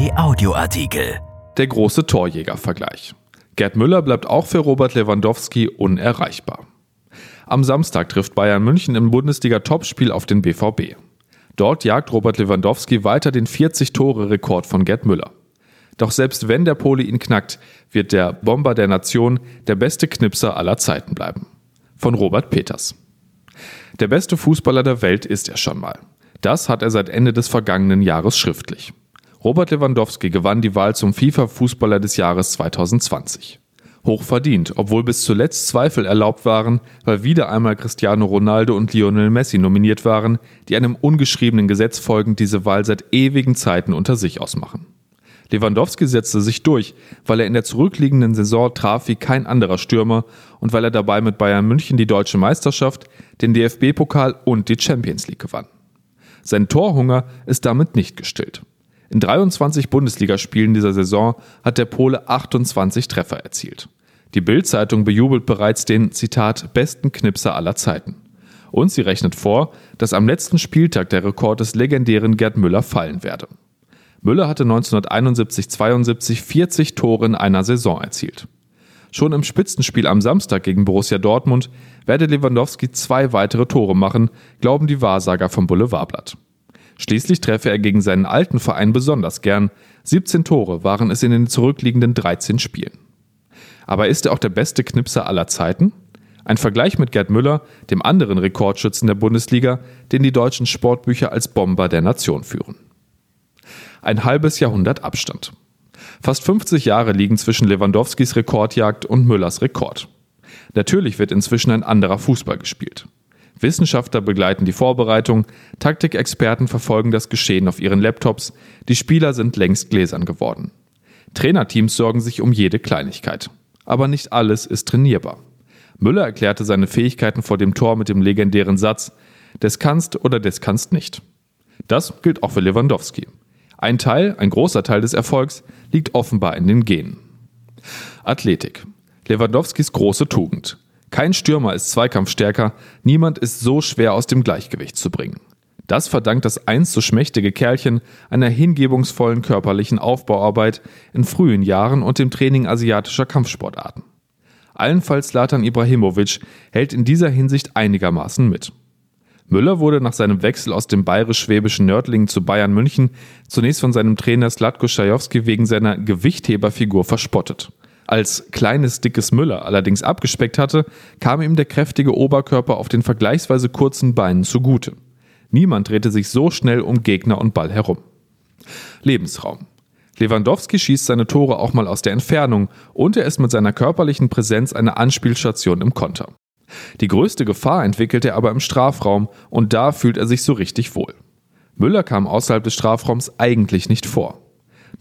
Kai Audioartikel. Der große Torjäger-Vergleich. Gerd Müller bleibt auch für Robert Lewandowski unerreichbar. Am Samstag trifft Bayern München im Bundesliga-Topspiel auf den BVB. Dort jagt Robert Lewandowski weiter den 40-Tore-Rekord von Gerd Müller. Doch selbst wenn der Pole ihn knackt, wird der Bomber der Nation der beste Knipser aller Zeiten bleiben. Von Robert Peters. Der beste Fußballer der Welt ist er schon mal. Das hat er seit Ende des vergangenen Jahres schriftlich. Robert Lewandowski gewann die Wahl zum FIFA-Fußballer des Jahres 2020 hoch verdient, obwohl bis zuletzt Zweifel erlaubt waren, weil wieder einmal Cristiano Ronaldo und Lionel Messi nominiert waren, die einem ungeschriebenen Gesetz folgend diese Wahl seit ewigen Zeiten unter sich ausmachen. Lewandowski setzte sich durch, weil er in der zurückliegenden Saison traf wie kein anderer Stürmer und weil er dabei mit Bayern München die deutsche Meisterschaft, den DFB-Pokal und die Champions League gewann. Sein Torhunger ist damit nicht gestillt. In 23 Bundesligaspielen dieser Saison hat der Pole 28 Treffer erzielt. Die Bild-Zeitung bejubelt bereits den, Zitat, besten Knipser aller Zeiten. Und sie rechnet vor, dass am letzten Spieltag der Rekord des legendären Gerd Müller fallen werde. Müller hatte 1971-72 40 Tore in einer Saison erzielt. Schon im Spitzenspiel am Samstag gegen Borussia Dortmund werde Lewandowski zwei weitere Tore machen, glauben die Wahrsager vom Boulevardblatt. Schließlich treffe er gegen seinen alten Verein besonders gern. 17 Tore waren es in den zurückliegenden 13 Spielen. Aber ist er auch der beste Knipser aller Zeiten? Ein Vergleich mit Gerd Müller, dem anderen Rekordschützen der Bundesliga, den die deutschen Sportbücher als Bomber der Nation führen. Ein halbes Jahrhundert Abstand. Fast 50 Jahre liegen zwischen Lewandowskis Rekordjagd und Müllers Rekord. Natürlich wird inzwischen ein anderer Fußball gespielt. Wissenschaftler begleiten die Vorbereitung, Taktikexperten verfolgen das Geschehen auf ihren Laptops, die Spieler sind längst gläsern geworden. Trainerteams sorgen sich um jede Kleinigkeit. Aber nicht alles ist trainierbar. Müller erklärte seine Fähigkeiten vor dem Tor mit dem legendären Satz, des kannst oder des kannst nicht. Das gilt auch für Lewandowski. Ein Teil, ein großer Teil des Erfolgs liegt offenbar in den Genen. Athletik. Lewandowskis große Tugend. Kein Stürmer ist zweikampfstärker, niemand ist so schwer aus dem Gleichgewicht zu bringen. Das verdankt das einst so schmächtige Kerlchen einer hingebungsvollen körperlichen Aufbauarbeit in frühen Jahren und dem Training asiatischer Kampfsportarten. Allenfalls Latan Ibrahimovic hält in dieser Hinsicht einigermaßen mit. Müller wurde nach seinem Wechsel aus dem bayerisch-schwäbischen Nördlingen zu Bayern München zunächst von seinem Trainer Slatko Schajowski wegen seiner Gewichtheberfigur verspottet. Als kleines, dickes Müller allerdings abgespeckt hatte, kam ihm der kräftige Oberkörper auf den vergleichsweise kurzen Beinen zugute. Niemand drehte sich so schnell um Gegner und Ball herum. Lebensraum. Lewandowski schießt seine Tore auch mal aus der Entfernung und er ist mit seiner körperlichen Präsenz eine Anspielstation im Konter. Die größte Gefahr entwickelt er aber im Strafraum und da fühlt er sich so richtig wohl. Müller kam außerhalb des Strafraums eigentlich nicht vor.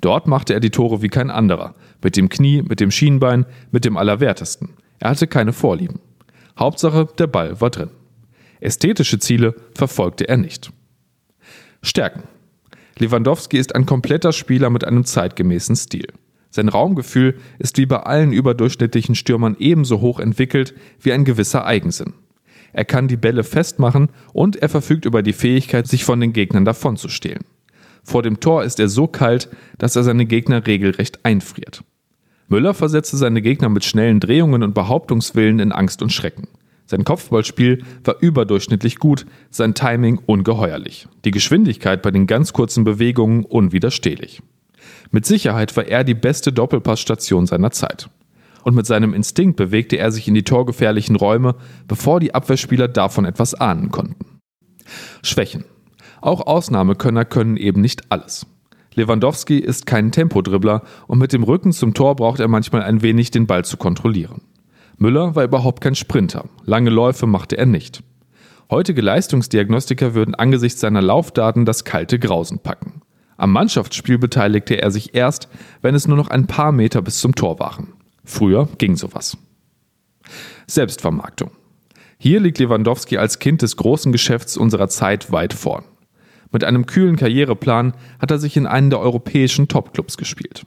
Dort machte er die Tore wie kein anderer. Mit dem Knie, mit dem Schienbein, mit dem Allerwertesten. Er hatte keine Vorlieben. Hauptsache, der Ball war drin. Ästhetische Ziele verfolgte er nicht. Stärken. Lewandowski ist ein kompletter Spieler mit einem zeitgemäßen Stil. Sein Raumgefühl ist wie bei allen überdurchschnittlichen Stürmern ebenso hoch entwickelt wie ein gewisser Eigensinn. Er kann die Bälle festmachen und er verfügt über die Fähigkeit, sich von den Gegnern davonzustehlen. Vor dem Tor ist er so kalt, dass er seine Gegner regelrecht einfriert. Müller versetzte seine Gegner mit schnellen Drehungen und Behauptungswillen in Angst und Schrecken. Sein Kopfballspiel war überdurchschnittlich gut, sein Timing ungeheuerlich, die Geschwindigkeit bei den ganz kurzen Bewegungen unwiderstehlich. Mit Sicherheit war er die beste Doppelpassstation seiner Zeit. Und mit seinem Instinkt bewegte er sich in die torgefährlichen Räume, bevor die Abwehrspieler davon etwas ahnen konnten. Schwächen. Auch Ausnahmekönner können eben nicht alles. Lewandowski ist kein Tempodribbler und mit dem Rücken zum Tor braucht er manchmal ein wenig den Ball zu kontrollieren. Müller war überhaupt kein Sprinter, lange Läufe machte er nicht. Heutige Leistungsdiagnostiker würden angesichts seiner Laufdaten das kalte Grausen packen. Am Mannschaftsspiel beteiligte er sich erst, wenn es nur noch ein paar Meter bis zum Tor waren. Früher ging sowas. Selbstvermarktung. Hier liegt Lewandowski als Kind des großen Geschäfts unserer Zeit weit vorn. Mit einem kühlen Karriereplan hat er sich in einen der europäischen Topclubs gespielt.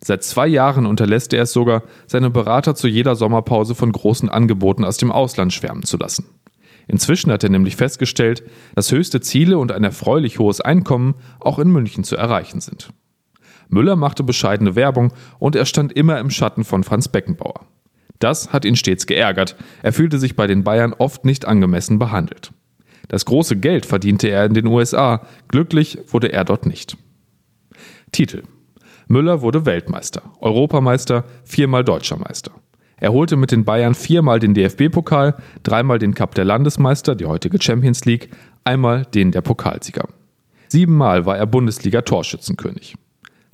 Seit zwei Jahren unterlässt er es sogar, seine Berater zu jeder Sommerpause von großen Angeboten aus dem Ausland schwärmen zu lassen. Inzwischen hat er nämlich festgestellt, dass höchste Ziele und ein erfreulich hohes Einkommen auch in München zu erreichen sind. Müller machte bescheidene Werbung und er stand immer im Schatten von Franz Beckenbauer. Das hat ihn stets geärgert. Er fühlte sich bei den Bayern oft nicht angemessen behandelt. Das große Geld verdiente er in den USA, glücklich wurde er dort nicht. Titel Müller wurde Weltmeister, Europameister, viermal Deutscher Meister. Er holte mit den Bayern viermal den DFB-Pokal, dreimal den Cup der Landesmeister, die heutige Champions League, einmal den der Pokalsieger. Siebenmal war er Bundesliga-Torschützenkönig.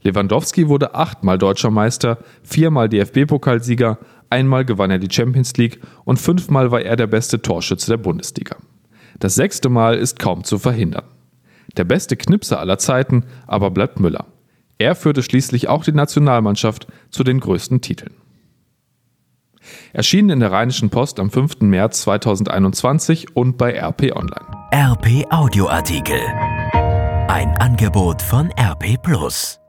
Lewandowski wurde achtmal Deutscher Meister, viermal DFB-Pokalsieger, einmal gewann er die Champions League und fünfmal war er der beste Torschütze der Bundesliga. Das sechste Mal ist kaum zu verhindern. Der beste Knipser aller Zeiten aber bleibt Müller. Er führte schließlich auch die Nationalmannschaft zu den größten Titeln. Erschienen in der Rheinischen Post am 5. März 2021 und bei RP Online. RP Audioartikel. Ein Angebot von RP Plus.